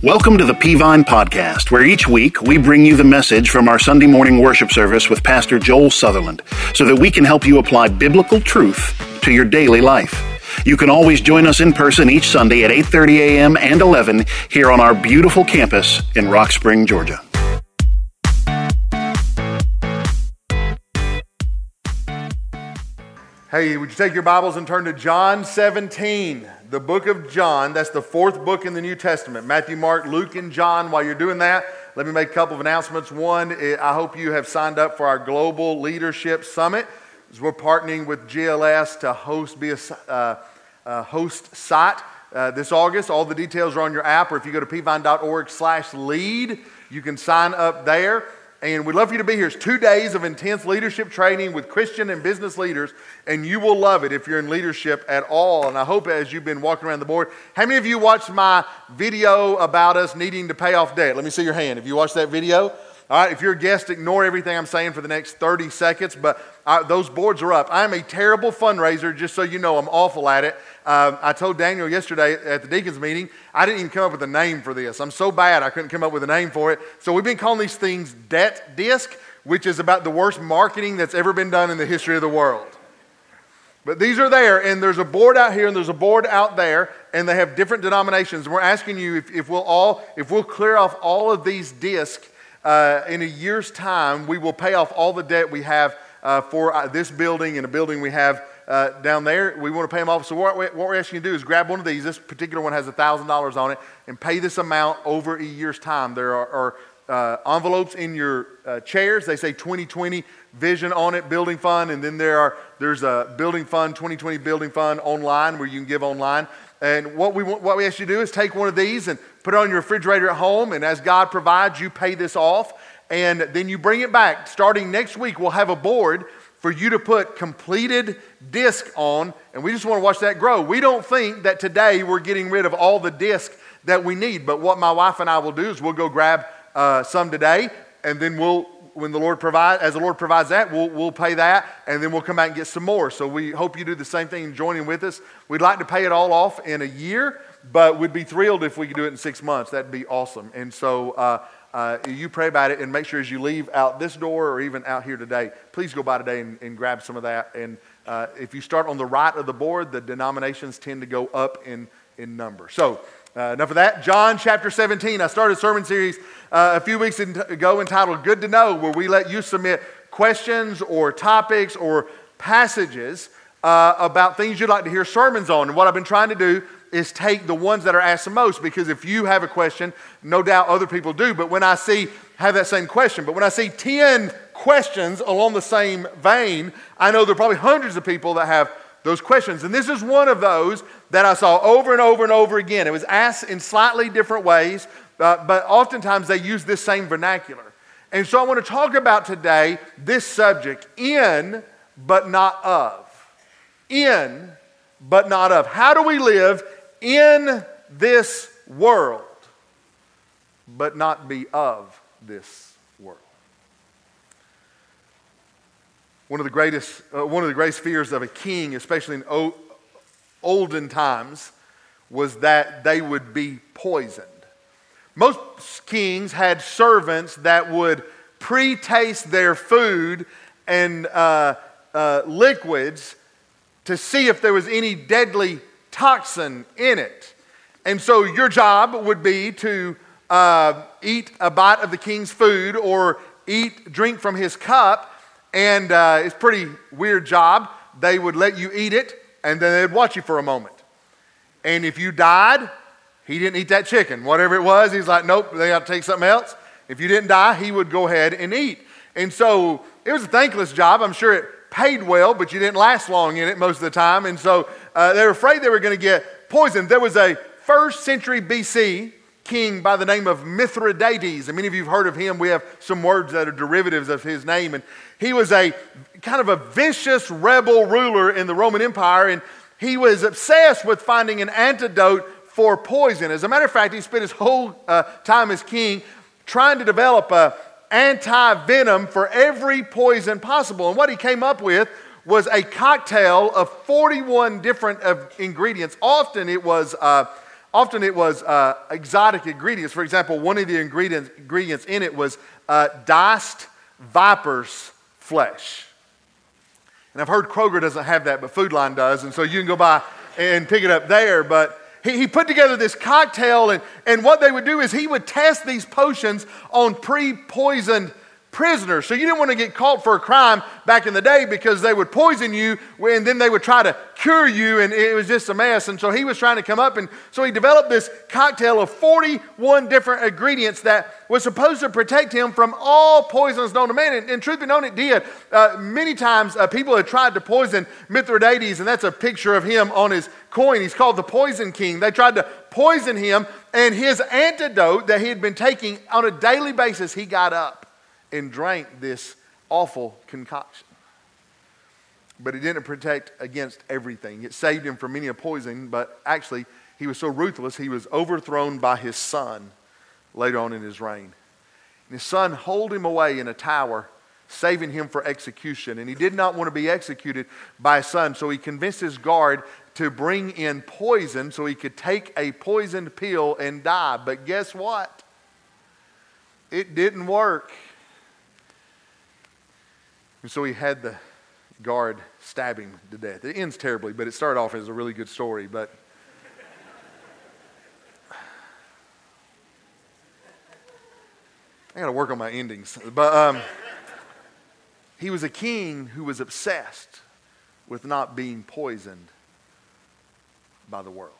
Welcome to the Peavine Podcast, where each week we bring you the message from our Sunday morning worship service with Pastor Joel Sutherland so that we can help you apply biblical truth to your daily life. You can always join us in person each Sunday at 8:30 a.m. and 11 here on our beautiful campus in Rock Spring, Georgia. Hey, would you take your Bibles and turn to John 17, the book of John? That's the fourth book in the New Testament Matthew, Mark, Luke, and John. While you're doing that, let me make a couple of announcements. One, eh, I hope you have signed up for our Global Leadership Summit. We're partnering with GLS to host, be a, uh, host site uh, this August. All the details are on your app, or if you go to peavine.org slash lead, you can sign up there. And we'd love for you to be here. It's two days of intense leadership training with Christian and business leaders, and you will love it if you're in leadership at all. And I hope as you've been walking around the board, how many of you watched my video about us needing to pay off debt? Let me see your hand. If you watched that video, all right, if you're a guest, ignore everything I'm saying for the next 30 seconds, but I, those boards are up. I'm a terrible fundraiser, just so you know, I'm awful at it. Uh, I told Daniel yesterday at the deacons meeting, I didn't even come up with a name for this. I'm so bad, I couldn't come up with a name for it. So we've been calling these things debt disc, which is about the worst marketing that's ever been done in the history of the world. But these are there, and there's a board out here, and there's a board out there, and they have different denominations. And we're asking you if, if we'll all, if we'll clear off all of these discs uh, in a year's time, we will pay off all the debt we have uh, for uh, this building and a building we have uh, down there. We want to pay them off. So, what, we, what we're asking you to do is grab one of these. This particular one has $1,000 on it and pay this amount over a year's time. There are, are uh, envelopes in your uh, chairs. They say 2020 vision on it, building fund. And then there are, there's a building fund, 2020 building fund online where you can give online. And what we, what we ask you to do is take one of these and put it on your refrigerator at home. And as God provides, you pay this off. And then you bring it back. Starting next week, we'll have a board for you to put completed disc on. And we just want to watch that grow. We don't think that today we're getting rid of all the disc that we need. But what my wife and I will do is we'll go grab uh, some today. And then we'll, when the Lord provides, as the Lord provides that, we'll, we'll pay that, and then we'll come back and get some more. So we hope you do the same thing and join in with us. We'd like to pay it all off in a year, but we'd be thrilled if we could do it in six months. That'd be awesome. And so uh, uh, you pray about it and make sure as you leave out this door or even out here today, please go by today and, and grab some of that. And uh, if you start on the right of the board, the denominations tend to go up in, in number. So, uh, enough of that. John chapter 17. I started a sermon series uh, a few weeks ago entitled Good to Know, where we let you submit questions or topics or passages uh, about things you'd like to hear sermons on. And what I've been trying to do is take the ones that are asked the most because if you have a question, no doubt other people do. But when I see, have that same question, but when I see 10 questions along the same vein, I know there are probably hundreds of people that have those questions. And this is one of those that I saw over and over and over again. It was asked in slightly different ways, uh, but oftentimes they use this same vernacular. And so I want to talk about today this subject in but not of. In but not of. How do we live in this world, but not be of this world. One of the greatest, uh, one of the greatest fears of a king, especially in o- olden times, was that they would be poisoned. Most kings had servants that would pre-taste their food and uh, uh, liquids to see if there was any deadly toxin in it. And so your job would be to uh, eat a bite of the king's food or eat, drink from his cup. And uh, it's pretty weird job. They would let you eat it and then they'd watch you for a moment. And if you died, he didn't eat that chicken. Whatever it was, he's like, nope, they got to take something else. If you didn't die, he would go ahead and eat. And so it was a thankless job. I'm sure it paid well, but you didn't last long in it most of the time. And so uh, they were afraid they were going to get poisoned. There was a first century BC king by the name of Mithridates. And many of you have heard of him. We have some words that are derivatives of his name. And he was a kind of a vicious rebel ruler in the Roman Empire. And he was obsessed with finding an antidote for poison. As a matter of fact, he spent his whole uh, time as king trying to develop a anti venom for every poison possible. And what he came up with was a cocktail of 41 different of ingredients. Often it was uh, often it was uh, exotic ingredients. For example, one of the ingredients, ingredients in it was uh, diced viper's flesh. And I've heard Kroger doesn't have that, but Food Lion does. And so you can go by and pick it up there. But he, he put together this cocktail, and, and what they would do is he would test these potions on pre poisoned prisoners. So you didn't want to get caught for a crime back in the day because they would poison you and then they would try to cure you and it was just a mess. And so he was trying to come up and so he developed this cocktail of 41 different ingredients that was supposed to protect him from all poisons known to man. And, and truth be known, it did. Uh, many times uh, people had tried to poison Mithridates and that's a picture of him on his coin. He's called the Poison King. They tried to poison him and his antidote that he had been taking on a daily basis, he got up and drank this awful concoction. But it didn't protect against everything. It saved him from many a poison, but actually, he was so ruthless, he was overthrown by his son later on in his reign. And his son hauled him away in a tower, saving him for execution. And he did not want to be executed by his son, so he convinced his guard to bring in poison so he could take a poisoned pill and die. But guess what? It didn't work. And so he had the guard stab him to death. It ends terribly, but it started off as a really good story. But I got to work on my endings. But um, he was a king who was obsessed with not being poisoned by the world.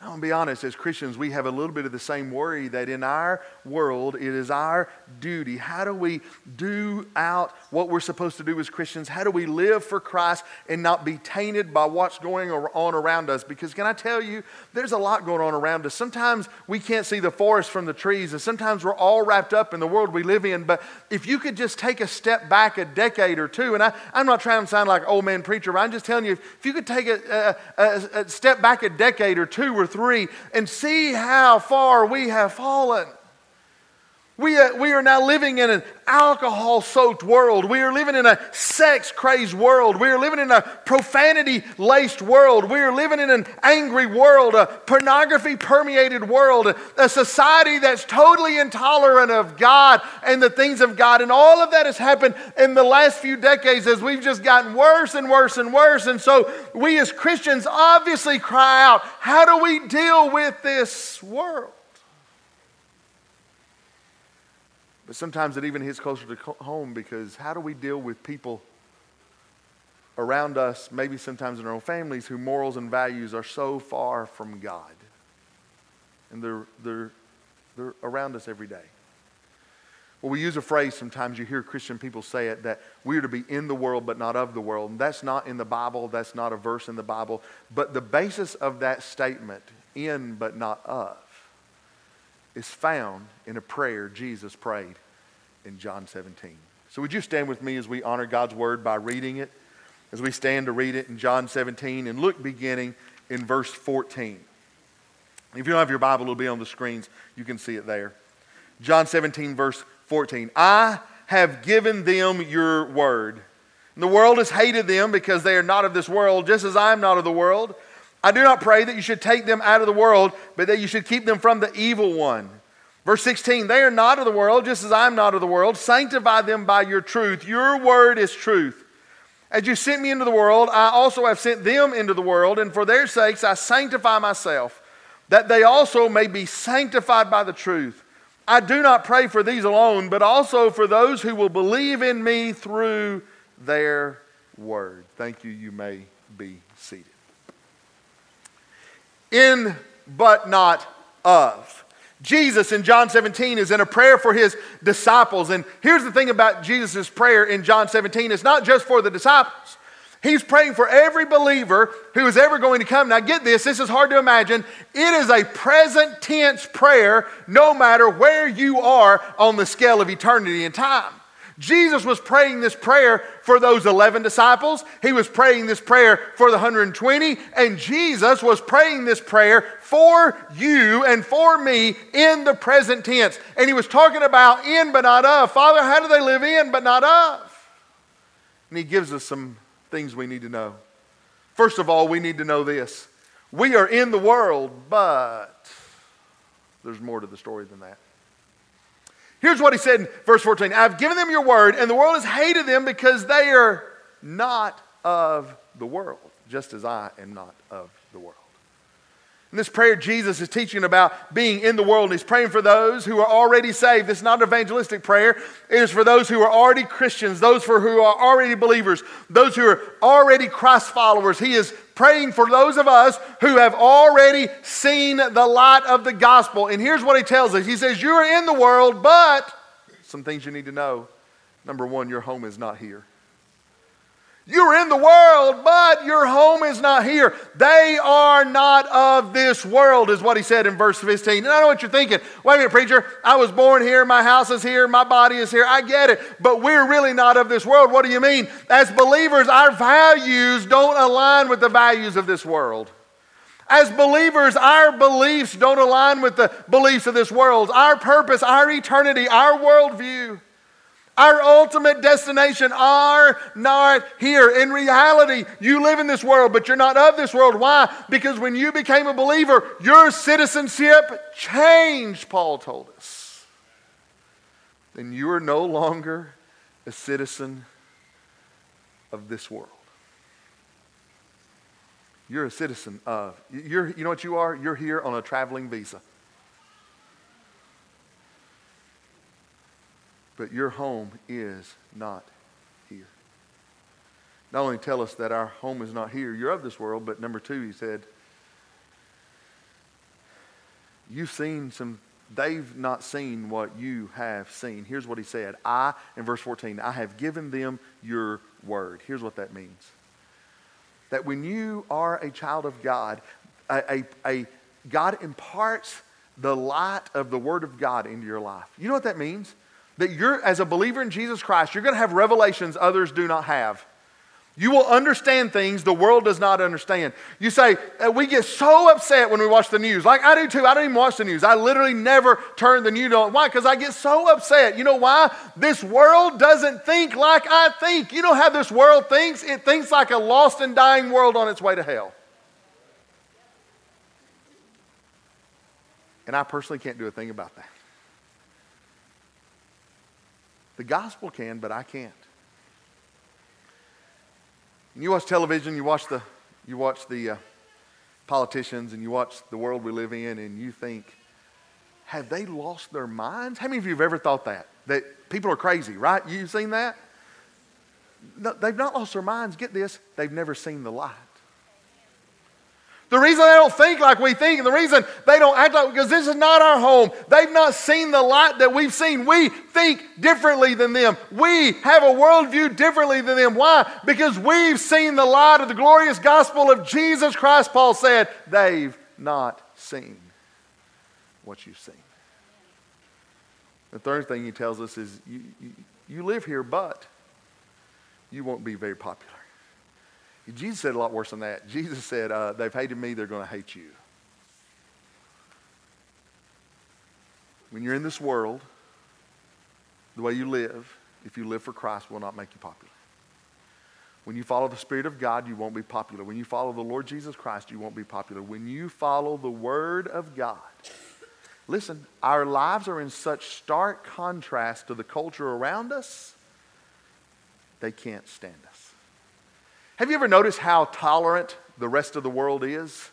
I'm going to be honest, as Christians, we have a little bit of the same worry that in our world, it is our duty. How do we do out what we're supposed to do as Christians? How do we live for Christ and not be tainted by what's going on around us? Because, can I tell you, there's a lot going on around us. Sometimes we can't see the forest from the trees, and sometimes we're all wrapped up in the world we live in. But if you could just take a step back a decade or two, and I, am not trying to sound like old man preacher, but I'm just telling you, if you could take a, a, a, a step back a decade or two or three and see how far we have fallen. We are, uh, we are now living in an alcohol soaked world. We are living in a sex crazed world. We are living in a profanity laced world. We are living in an angry world, a pornography permeated world, a society that's totally intolerant of God and the things of God. And all of that has happened in the last few decades as we've just gotten worse and worse and worse. And so we as Christians obviously cry out how do we deal with this world? But sometimes it even hits closer to home because how do we deal with people around us, maybe sometimes in our own families, whose morals and values are so far from God? And they're, they're, they're around us every day. Well, we use a phrase sometimes, you hear Christian people say it, that we are to be in the world but not of the world. And that's not in the Bible, that's not a verse in the Bible. But the basis of that statement, in but not of, is found in a prayer Jesus prayed in John 17. So, would you stand with me as we honor God's word by reading it? As we stand to read it in John 17 and look beginning in verse 14. If you don't have your Bible, it'll be on the screens. You can see it there. John 17, verse 14. I have given them your word. And the world has hated them because they are not of this world, just as I am not of the world. I do not pray that you should take them out of the world, but that you should keep them from the evil one. Verse 16, they are not of the world, just as I am not of the world. Sanctify them by your truth. Your word is truth. As you sent me into the world, I also have sent them into the world, and for their sakes I sanctify myself, that they also may be sanctified by the truth. I do not pray for these alone, but also for those who will believe in me through their word. Thank you. You may be seated in but not of. Jesus in John 17 is in a prayer for his disciples. And here's the thing about Jesus' prayer in John 17 it's not just for the disciples. He's praying for every believer who is ever going to come. Now, get this, this is hard to imagine. It is a present tense prayer no matter where you are on the scale of eternity and time. Jesus was praying this prayer for those 11 disciples. He was praying this prayer for the 120. And Jesus was praying this prayer for you and for me in the present tense. And he was talking about in but not of. Father, how do they live in but not of? And he gives us some things we need to know. First of all, we need to know this We are in the world, but there's more to the story than that. Here's what he said in verse 14 I've given them your word, and the world has hated them because they are not of the world, just as I am not of the world. In this prayer, Jesus is teaching about being in the world, and he's praying for those who are already saved. This is not an evangelistic prayer. It is for those who are already Christians, those for who are already believers, those who are already Christ followers. He is praying for those of us who have already seen the light of the gospel. And here's what he tells us He says, You are in the world, but some things you need to know. Number one, your home is not here. You're in the world, but your home is not here. They are not of this world, is what he said in verse 15. And I know what you're thinking. Wait a minute, preacher. I was born here. My house is here. My body is here. I get it. But we're really not of this world. What do you mean? As believers, our values don't align with the values of this world. As believers, our beliefs don't align with the beliefs of this world. Our purpose, our eternity, our worldview our ultimate destination are not here. In reality, you live in this world, but you're not of this world. Why? Because when you became a believer, your citizenship changed, Paul told us. Then you are no longer a citizen of this world. You're a citizen of. You're, you know what you are? You're here on a traveling visa. But your home is not here. Not only tell us that our home is not here, you're of this world, but number two, he said, you've seen some, they've not seen what you have seen. Here's what he said I, in verse 14, I have given them your word. Here's what that means that when you are a child of God, a, a, a God imparts the light of the Word of God into your life. You know what that means? That you're, as a believer in Jesus Christ, you're going to have revelations others do not have. You will understand things the world does not understand. You say, uh, we get so upset when we watch the news. Like I do too. I don't even watch the news. I literally never turn the news on. Why? Because I get so upset. You know why? This world doesn't think like I think. You know how this world thinks? It thinks like a lost and dying world on its way to hell. And I personally can't do a thing about that. The gospel can, but I can't. And you watch television, you watch the, you watch the uh, politicians, and you watch the world we live in, and you think, have they lost their minds? How many of you have ever thought that? That people are crazy, right? You've seen that? No, they've not lost their minds. Get this, they've never seen the light. The reason they don't think like we think, and the reason they don't act like, because this is not our home. They've not seen the light that we've seen. We think differently than them. We have a worldview differently than them. Why? Because we've seen the light of the glorious gospel of Jesus Christ, Paul said. They've not seen what you've seen. The third thing he tells us is you, you, you live here, but you won't be very popular. Jesus said a lot worse than that. Jesus said, uh, They've hated me, they're going to hate you. When you're in this world, the way you live, if you live for Christ, will not make you popular. When you follow the Spirit of God, you won't be popular. When you follow the Lord Jesus Christ, you won't be popular. When you follow the Word of God, listen, our lives are in such stark contrast to the culture around us, they can't stand us. Have you ever noticed how tolerant the rest of the world is?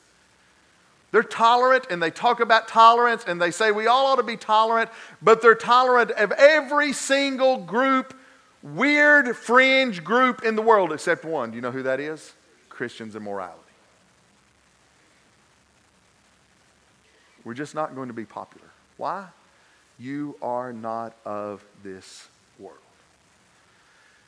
They're tolerant and they talk about tolerance and they say we all ought to be tolerant, but they're tolerant of every single group, weird fringe group in the world except one. Do you know who that is? Christians and morality. We're just not going to be popular. Why? You are not of this.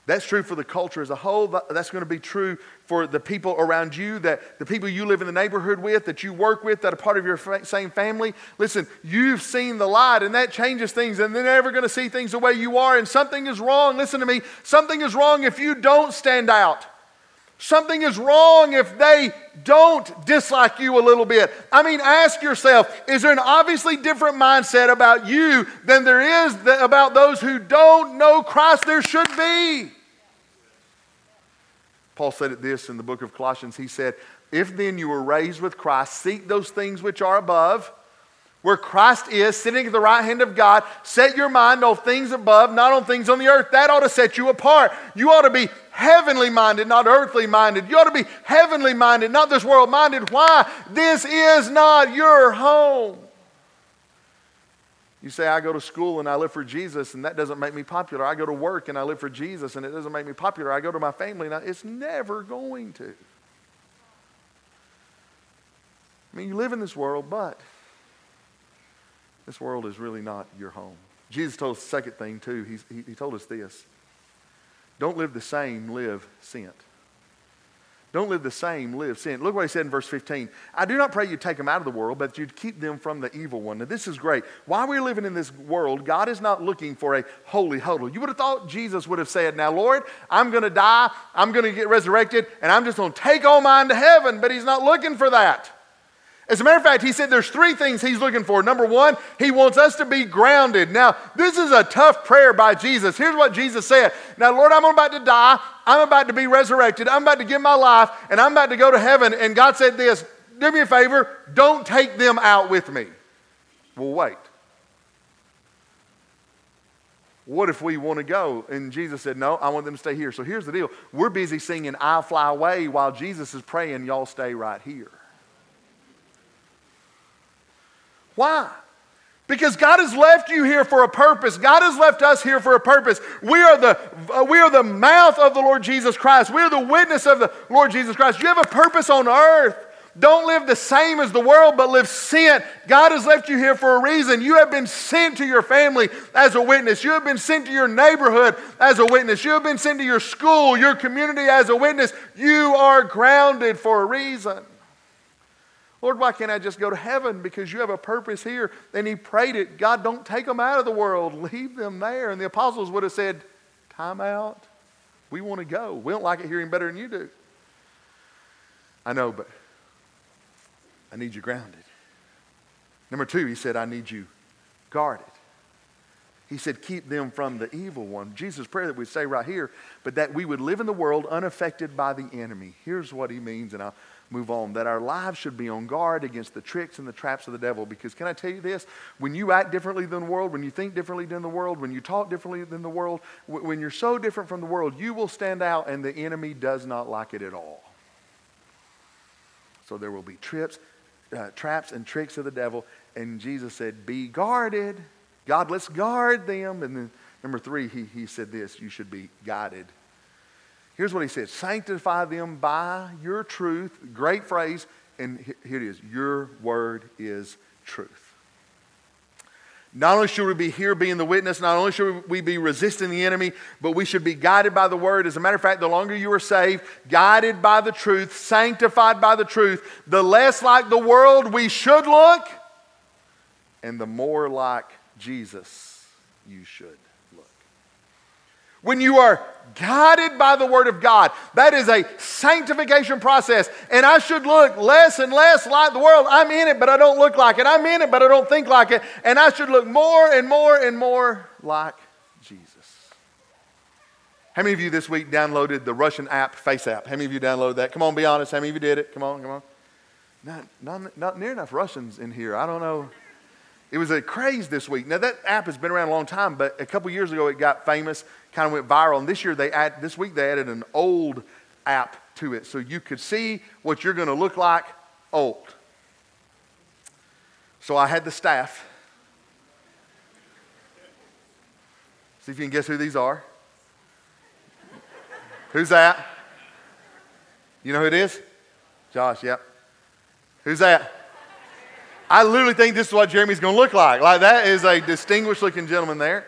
That's true for the culture as a whole. That's going to be true for the people around you, that the people you live in the neighborhood with, that you work with, that are part of your same family. Listen, you've seen the light, and that changes things, and they're never going to see things the way you are. And something is wrong. Listen to me. Something is wrong if you don't stand out. Something is wrong if they don't dislike you a little bit. I mean, ask yourself is there an obviously different mindset about you than there is about those who don't know Christ? There should be. Paul said it this in the book of Colossians. He said, If then you were raised with Christ, seek those things which are above, where Christ is, sitting at the right hand of God. Set your mind on things above, not on things on the earth. That ought to set you apart. You ought to be heavenly minded, not earthly minded. You ought to be heavenly minded, not this world minded. Why? This is not your home. You say, I go to school and I live for Jesus, and that doesn't make me popular. I go to work and I live for Jesus, and it doesn't make me popular. I go to my family, and I, it's never going to. I mean, you live in this world, but this world is really not your home. Jesus told us the second thing, too. He, he told us this Don't live the same, live sent. Don't live the same, live sin. Look what he said in verse 15. I do not pray you take them out of the world, but you'd keep them from the evil one. Now, this is great. While we're living in this world, God is not looking for a holy huddle. You would have thought Jesus would have said, Now, Lord, I'm going to die, I'm going to get resurrected, and I'm just going to take all mine to heaven. But he's not looking for that. As a matter of fact, he said there's three things he's looking for. Number one, he wants us to be grounded. Now, this is a tough prayer by Jesus. Here's what Jesus said Now, Lord, I'm about to die. I'm about to be resurrected. I'm about to give my life, and I'm about to go to heaven. And God said this Do me a favor, don't take them out with me. Well, wait. What if we want to go? And Jesus said, No, I want them to stay here. So here's the deal we're busy singing I Fly Away while Jesus is praying, y'all stay right here. Why? Because God has left you here for a purpose. God has left us here for a purpose. We are the, uh, we are the mouth of the Lord Jesus Christ. We are the witness of the Lord Jesus Christ. You have a purpose on earth. Don't live the same as the world, but live sent. God has left you here for a reason. You have been sent to your family as a witness. You have been sent to your neighborhood as a witness. You have been sent to your school, your community as a witness. You are grounded for a reason. Lord, why can't I just go to heaven? Because you have a purpose here. And he prayed it God, don't take them out of the world, leave them there. And the apostles would have said, Time out. We want to go. We don't like it here any better than you do. I know, but I need you grounded. Number two, he said, I need you guarded. He said, keep them from the evil one. Jesus' prayer that we say right here, but that we would live in the world unaffected by the enemy. Here's what he means, and I'll move on. That our lives should be on guard against the tricks and the traps of the devil. Because can I tell you this? When you act differently than the world, when you think differently than the world, when you talk differently than the world, when you're so different from the world, you will stand out, and the enemy does not like it at all. So there will be trips, uh, traps and tricks of the devil. And Jesus said, Be guarded. God, let's guard them. And then number three, he, he said this you should be guided Here's what he said Sanctify them by your truth. Great phrase. And here it is Your word is truth. Not only should we be here being the witness, not only should we be resisting the enemy, but we should be guided by the word. As a matter of fact, the longer you are saved, guided by the truth, sanctified by the truth, the less like the world we should look, and the more like Jesus you should look. When you are guided by the Word of God. That is a sanctification process. And I should look less and less like the world. I'm in it, but I don't look like it. I'm in it, but I don't think like it. And I should look more and more and more like Jesus. How many of you this week downloaded the Russian app, Face App? How many of you downloaded that? Come on, be honest. How many of you did it? Come on, come on. Not, not, not near enough Russians in here. I don't know. It was a craze this week. Now that app has been around a long time, but a couple years ago it got famous, kind of went viral. And this year they add, this week they added an old app to it, so you could see what you're going to look like old. So I had the staff. See if you can guess who these are. Who's that? You know who it is? Josh, yep. Who's that? I literally think this is what Jeremy's going to look like. Like, that is a distinguished looking gentleman there.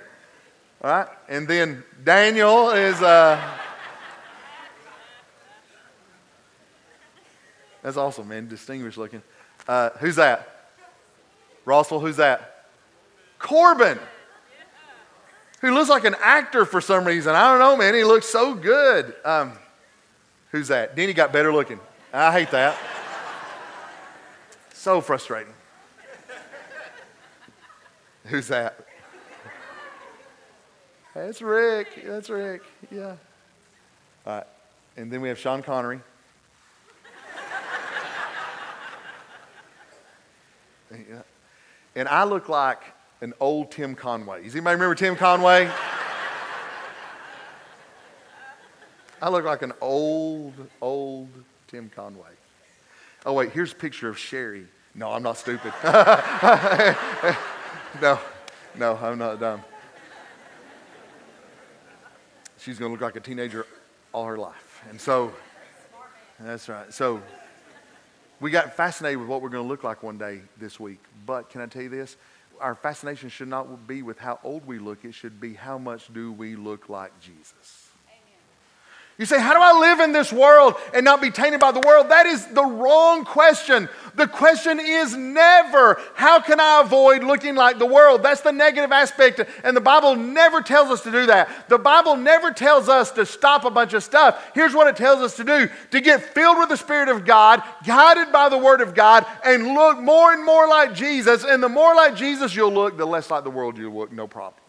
All right? And then Daniel is. Uh, that's awesome, man. Distinguished looking. Uh, who's that? Rossville, who's that? Corbin, who looks like an actor for some reason. I don't know, man. He looks so good. Um, who's that? Denny got better looking. I hate that. so frustrating. Who's that? That's Rick. That's Rick. Yeah. All right. And then we have Sean Connery. yeah. and I look like an old Tim Conway. Does anybody remember Tim Conway? I look like an old, old Tim Conway. Oh, wait, here's a picture of Sherry. No, I'm not stupid. no, no, I'm not dumb. She's going to look like a teenager all her life. And so, that's right. So, we got fascinated with what we're going to look like one day this week. But can I tell you this? Our fascination should not be with how old we look, it should be how much do we look like Jesus. You say, How do I live in this world and not be tainted by the world? That is the wrong question. The question is never, How can I avoid looking like the world? That's the negative aspect. And the Bible never tells us to do that. The Bible never tells us to stop a bunch of stuff. Here's what it tells us to do to get filled with the Spirit of God, guided by the Word of God, and look more and more like Jesus. And the more like Jesus you'll look, the less like the world you'll look, no problem.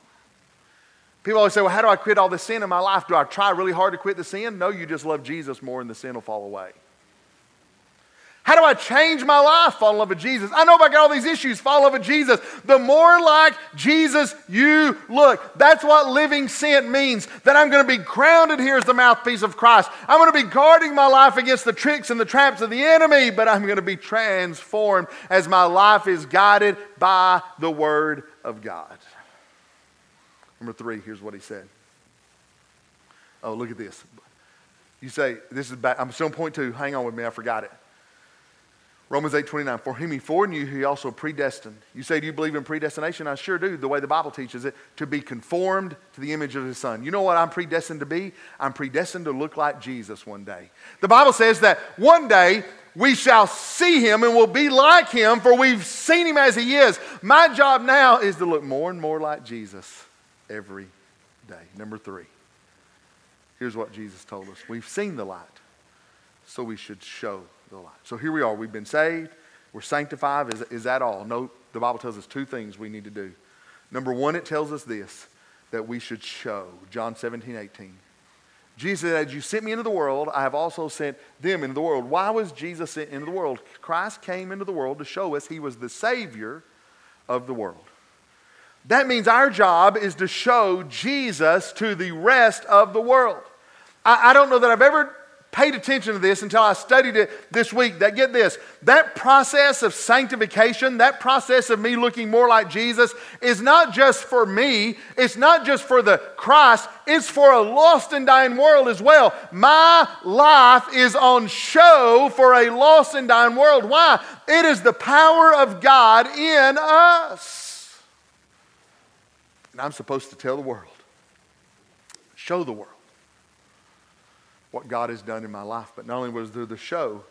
People always say, well, how do I quit all the sin in my life? Do I try really hard to quit the sin? No, you just love Jesus more and the sin will fall away. How do I change my life? Fall in love with Jesus. I know I got all these issues. Fall in love with Jesus. The more like Jesus you look, that's what living sent means. That I'm going to be grounded here as the mouthpiece of Christ. I'm going to be guarding my life against the tricks and the traps of the enemy, but I'm going to be transformed as my life is guided by the Word of God. Number three, here's what he said. Oh, look at this. You say, this is back. I'm still on point two. Hang on with me. I forgot it. Romans 8 29. For whom he foreknew, he also predestined. You say, Do you believe in predestination? I sure do, the way the Bible teaches it, to be conformed to the image of his son. You know what I'm predestined to be? I'm predestined to look like Jesus one day. The Bible says that one day we shall see him and will be like him, for we've seen him as he is. My job now is to look more and more like Jesus every day. Number three, here's what Jesus told us We've seen the light, so we should show the. So here we are. We've been saved, we're sanctified. Is, is that all? No, the Bible tells us two things we need to do. Number one, it tells us this that we should show. John 17, 18. Jesus said, As you sent me into the world, I have also sent them into the world. Why was Jesus sent into the world? Christ came into the world to show us he was the Savior of the world. That means our job is to show Jesus to the rest of the world. I, I, don't know that I've ever paid attention to this until I studied it this week. That get this, that process of sanctification, that process of me looking more like Jesus is not just for me, it's not just for the Christ, it's for a lost and dying world as well. My life is on show for a lost and dying world. Why? It is the power of God in us. And I'm supposed to tell the world, show the world what God has done in my life. But not only was there the show,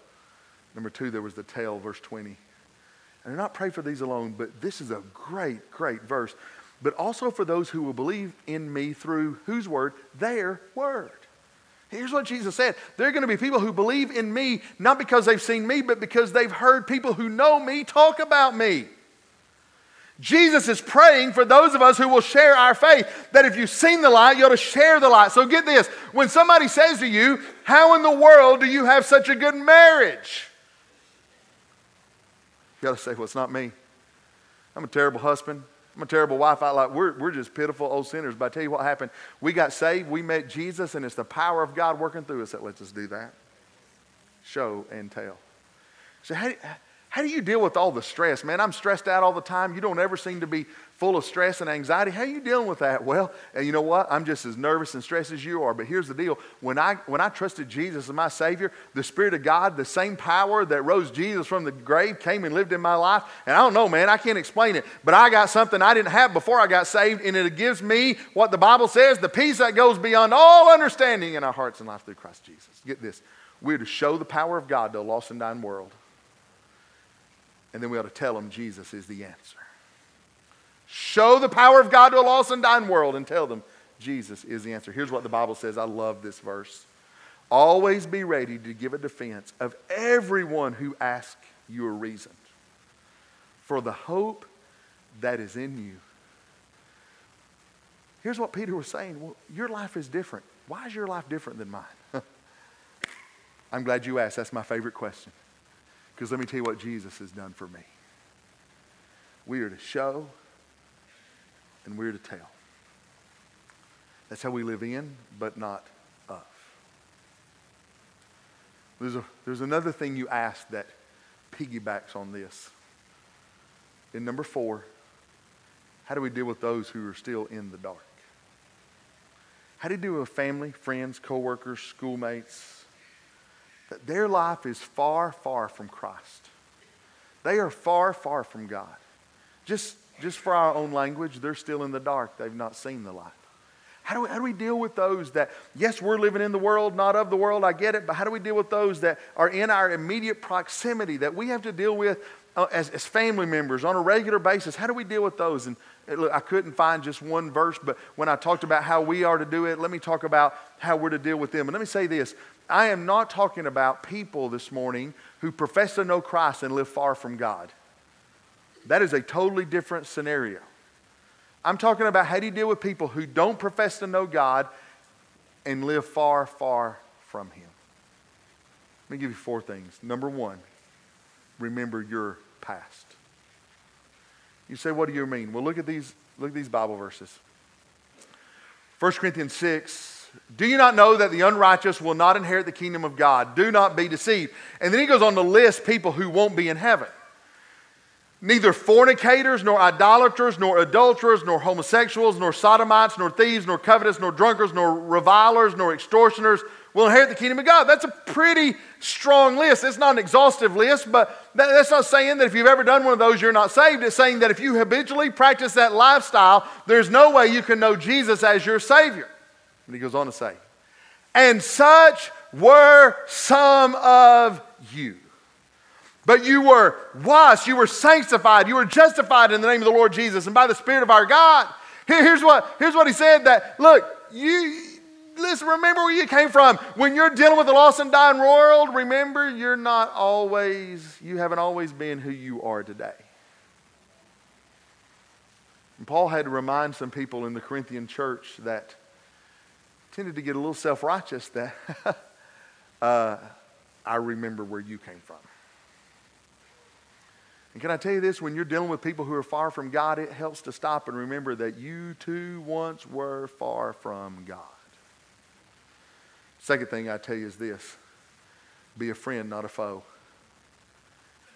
number two, there was the tale, verse 20. And not pray for these alone, but this is a great, great verse. But also for those who will believe in me through whose word? Their word. Here's what Jesus said. There are going to be people who believe in me, not because they've seen me, but because they've heard people who know me talk about me. Jesus is praying for those of us who will share our faith. That if you've seen the light, you ought to share the light. So get this when somebody says to you, How in the world do you have such a good marriage? You got to say, Well, it's not me. I'm a terrible husband. I'm a terrible wife. I like we're, we're just pitiful old sinners. But I tell you what happened. We got saved, we met Jesus, and it's the power of God working through us that lets us do that. Show and tell. So how, how do you deal with all the stress? Man, I'm stressed out all the time. You don't ever seem to be full of stress and anxiety. How are you dealing with that? Well, and you know what? I'm just as nervous and stressed as you are. But here's the deal. When I, when I trusted Jesus as my Savior, the Spirit of God, the same power that rose Jesus from the grave came and lived in my life. And I don't know, man, I can't explain it. But I got something I didn't have before I got saved, and it gives me what the Bible says, the peace that goes beyond all understanding in our hearts and life through Christ Jesus. Get this. We're to show the power of God to a lost and dying world. And then we ought to tell them Jesus is the answer. Show the power of God to a lost and dying world and tell them Jesus is the answer. Here's what the Bible says. I love this verse. Always be ready to give a defense of everyone who asks you a reason for the hope that is in you. Here's what Peter was saying well, Your life is different. Why is your life different than mine? I'm glad you asked. That's my favorite question. Because let me tell you what Jesus has done for me. We are to show and we're to tell. That's how we live in, but not of. There's, a, there's another thing you asked that piggybacks on this. In number four, how do we deal with those who are still in the dark? How do you deal with family, friends, coworkers, schoolmates? That their life is far, far from Christ. They are far, far from God. Just, just for our own language, they're still in the dark. They've not seen the light. How do, we, how do we deal with those that, yes, we're living in the world, not of the world, I get it, but how do we deal with those that are in our immediate proximity that we have to deal with uh, as, as family members on a regular basis? How do we deal with those? And look, I couldn't find just one verse, but when I talked about how we are to do it, let me talk about how we're to deal with them. And let me say this I am not talking about people this morning who profess to know Christ and live far from God. That is a totally different scenario. I'm talking about how do you deal with people who don't profess to know God and live far, far from Him. Let me give you four things. Number one, remember your past. You say, what do you mean? Well, look at these, look at these Bible verses. 1 Corinthians 6, do you not know that the unrighteous will not inherit the kingdom of God? Do not be deceived. And then he goes on to list people who won't be in heaven. Neither fornicators, nor idolaters, nor adulterers, nor homosexuals, nor sodomites, nor thieves, nor covetous, nor drunkards, nor revilers, nor extortioners will inherit the kingdom of God. That's a pretty strong list. It's not an exhaustive list, but that, that's not saying that if you've ever done one of those, you're not saved. It's saying that if you habitually practice that lifestyle, there's no way you can know Jesus as your Savior. And he goes on to say, and such were some of you. But you were washed, you were sanctified, you were justified in the name of the Lord Jesus and by the Spirit of our God. Here's, what, here's what he said that, look, you, listen, remember where you came from. When you're dealing with the lost and dying world, remember you're not always, you haven't always been who you are today. And Paul had to remind some people in the Corinthian church that tended to get a little self righteous that uh, I remember where you came from. And can I tell you this? When you're dealing with people who are far from God, it helps to stop and remember that you too once were far from God. Second thing I tell you is this be a friend, not a foe.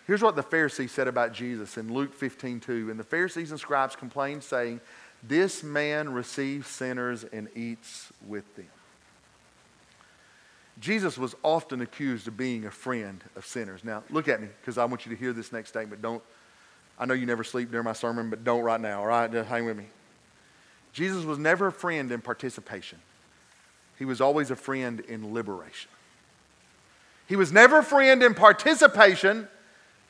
Here's what the Pharisees said about Jesus in Luke 15 2. And the Pharisees and scribes complained, saying, This man receives sinners and eats with them. Jesus was often accused of being a friend of sinners. Now, look at me, because I want you to hear this next statement. Don't, I know you never sleep during my sermon, but don't right now, all right? Just hang with me. Jesus was never a friend in participation, he was always a friend in liberation. He was never a friend in participation.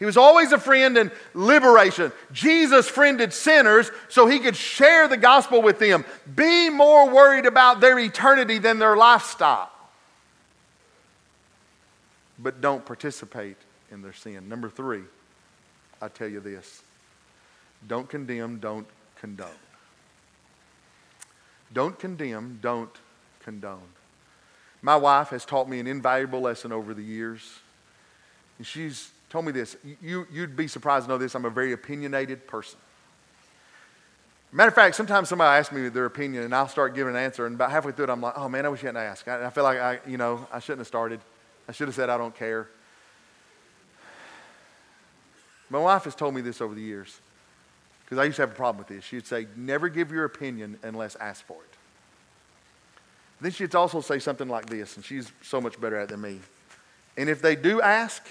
He was always a friend in liberation. Jesus friended sinners so he could share the gospel with them. Be more worried about their eternity than their lifestyle but don't participate in their sin. Number three, I tell you this don't condemn, don't condone. Don't condemn, don't condone. My wife has taught me an invaluable lesson over the years. And she's told me this. You, you'd be surprised to know this. I'm a very opinionated person. Matter of fact, sometimes somebody asks me their opinion, and I'll start giving an answer, and about halfway through it, I'm like, oh man, I wish you hadn't asked. I, I feel like I, you know, I shouldn't have started. I should have said, I don't care. My wife has told me this over the years because I used to have a problem with this. She'd say, never give your opinion unless asked for it. Then she'd also say something like this, and she's so much better at it than me. And if they do ask,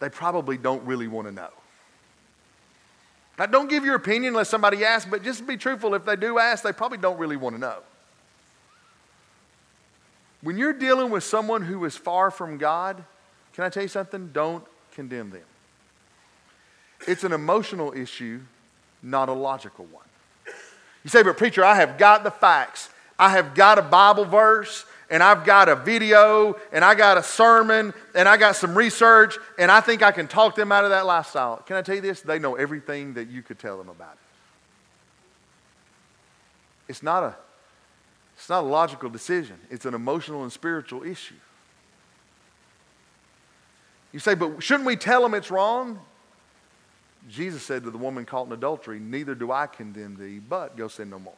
they probably don't really want to know. Now, don't give your opinion unless somebody asks, but just be truthful. If they do ask, they probably don't really want to know. When you're dealing with someone who is far from God, can I tell you something? Don't condemn them. It's an emotional issue, not a logical one. You say, but preacher, I have got the facts. I have got a Bible verse, and I've got a video, and I got a sermon, and I got some research, and I think I can talk them out of that lifestyle. Can I tell you this? They know everything that you could tell them about it. It's not a it's not a logical decision, it's an emotional and spiritual issue. You say, but shouldn't we tell them it's wrong? Jesus said to the woman caught in adultery, Neither do I condemn thee, but go sin no more.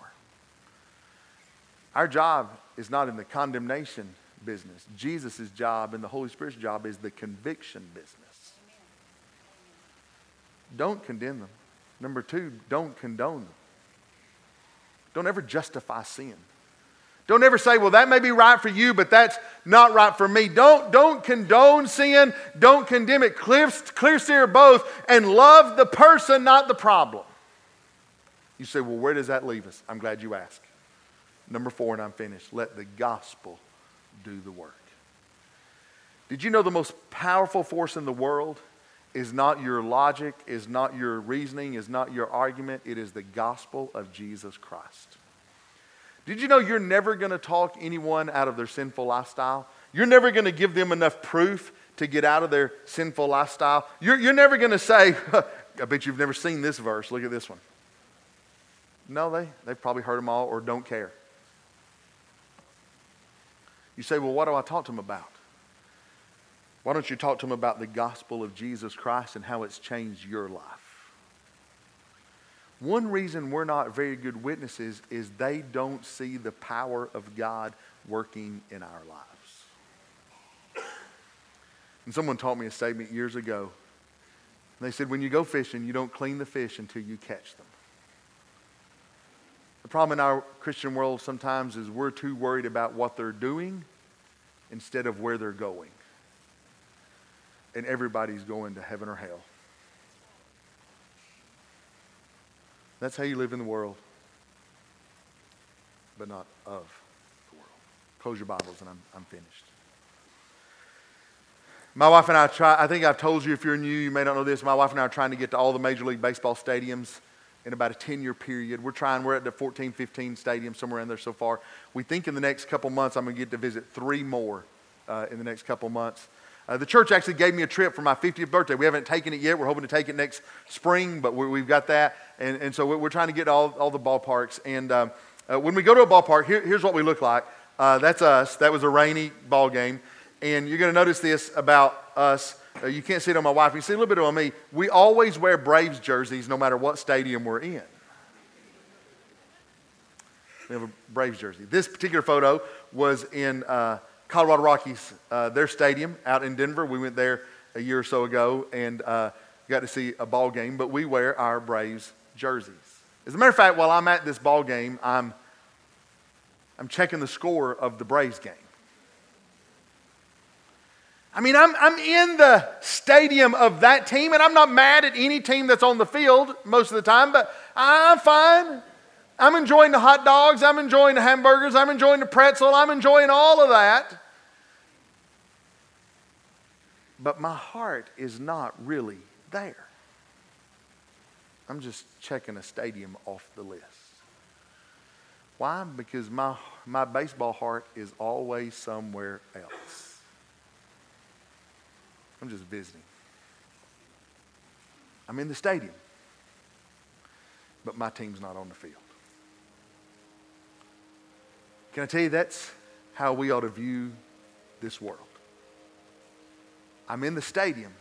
Our job is not in the condemnation business. Jesus' job and the Holy Spirit's job is the conviction business. Don't condemn them. Number two, don't condone them. Don't ever justify sin. Don't ever say, well, that may be right for you, but that's not right for me. Don't, don't condone sin. Don't condemn it. Clear, clear steer both and love the person, not the problem. You say, well, where does that leave us? I'm glad you asked. Number four, and I'm finished. Let the gospel do the work. Did you know the most powerful force in the world is not your logic, is not your reasoning, is not your argument? It is the gospel of Jesus Christ. Did you know you're never going to talk anyone out of their sinful lifestyle? You're never going to give them enough proof to get out of their sinful lifestyle. You're, you're never going to say, I bet you've never seen this verse. Look at this one. No, they, they've probably heard them all or don't care. You say, well, what do I talk to them about? Why don't you talk to them about the gospel of Jesus Christ and how it's changed your life? One reason we're not very good witnesses is they don't see the power of God working in our lives. And someone taught me a statement years ago. They said, when you go fishing, you don't clean the fish until you catch them. The problem in our Christian world sometimes is we're too worried about what they're doing instead of where they're going. And everybody's going to heaven or hell. That's how you live in the world, but not of the world. Close your Bibles and I'm, I'm finished. My wife and I try, I think I've told you if you're new, you may not know this. My wife and I are trying to get to all the Major League Baseball stadiums in about a 10 year period. We're trying, we're at the 14, 15 stadium, somewhere in there so far. We think in the next couple months I'm going to get to visit three more uh, in the next couple months. Uh, the church actually gave me a trip for my 50th birthday. We haven't taken it yet. We're hoping to take it next spring, but we have got that. And, and so we're trying to get all, all the ballparks. And um, uh, when we go to a ballpark, here, here's what we look like. Uh, that's us. That was a rainy ball game. And you're going to notice this about us. Uh, you can't see it on my wife. You see a little bit on me. We always wear Braves jerseys no matter what stadium we're in. We have a Braves jersey. This particular photo was in uh, Colorado Rockies, uh, their stadium out in Denver. We went there a year or so ago and uh, got to see a ball game, but we wear our Braves jerseys. As a matter of fact, while I'm at this ball game, I'm, I'm checking the score of the Braves game. I mean, I'm, I'm in the stadium of that team, and I'm not mad at any team that's on the field most of the time, but I'm fine. I'm enjoying the hot dogs. I'm enjoying the hamburgers. I'm enjoying the pretzel. I'm enjoying all of that. But my heart is not really there. I'm just checking a stadium off the list. Why? Because my, my baseball heart is always somewhere else. I'm just visiting. I'm in the stadium, but my team's not on the field. Can I tell you that's how we ought to view this world? I'm in the stadium.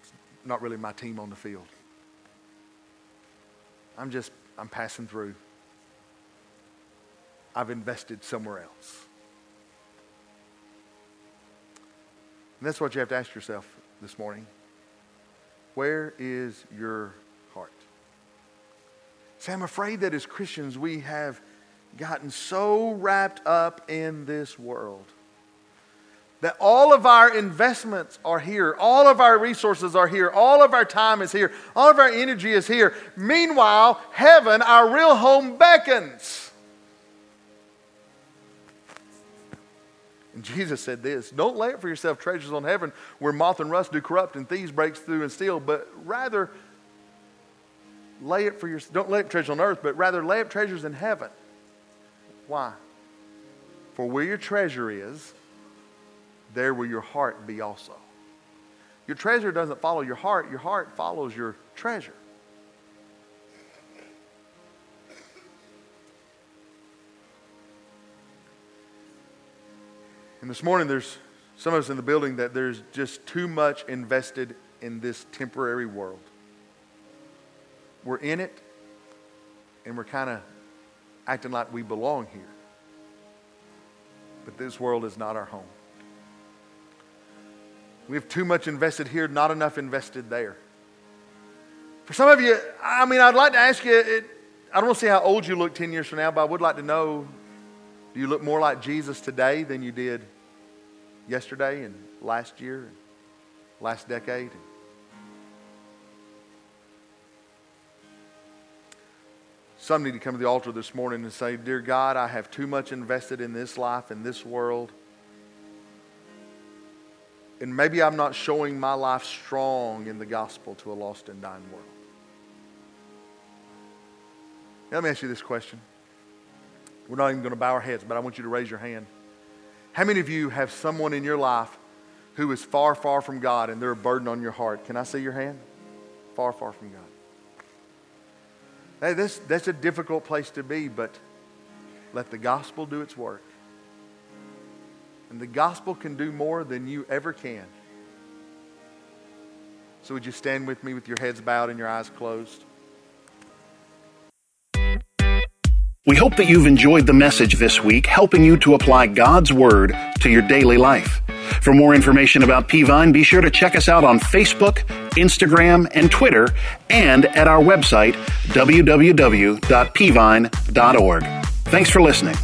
It's not really my team on the field. I'm just, I'm passing through. I've invested somewhere else. And that's what you have to ask yourself this morning. Where is your heart? See, I'm afraid that as Christians, we have gotten so wrapped up in this world that all of our investments are here, all of our resources are here, all of our time is here, all of our energy is here. Meanwhile, heaven, our real home, beckons. And Jesus said this Don't lay up for yourself treasures on heaven where moth and rust do corrupt and thieves break through and steal, but rather lay it for your don't lay up treasures on earth, but rather lay up treasures in heaven. Why? For where your treasure is, there will your heart be also. Your treasure doesn't follow your heart, your heart follows your treasure. And this morning, there's some of us in the building, that there's just too much invested in this temporary world. We're in it, and we're kind of acting like we belong here. But this world is not our home. We have too much invested here, not enough invested there. For some of you, I mean, I'd like to ask you, it, I don't want to see how old you look 10 years from now, but I would like to know do you look more like Jesus today than you did yesterday and last year and last decade? Some need to come to the altar this morning and say, Dear God, I have too much invested in this life, in this world. And maybe I'm not showing my life strong in the gospel to a lost and dying world. Now, let me ask you this question. We're not even going to bow our heads, but I want you to raise your hand. How many of you have someone in your life who is far, far from God and they're a burden on your heart? Can I see your hand? Far, far from God. Hey, this, that's a difficult place to be, but let the gospel do its work. And the gospel can do more than you ever can. So, would you stand with me with your heads bowed and your eyes closed? We hope that you've enjoyed the message this week, helping you to apply God's Word to your daily life. For more information about Peavine, be sure to check us out on Facebook, Instagram, and Twitter, and at our website, www.peavine.org. Thanks for listening.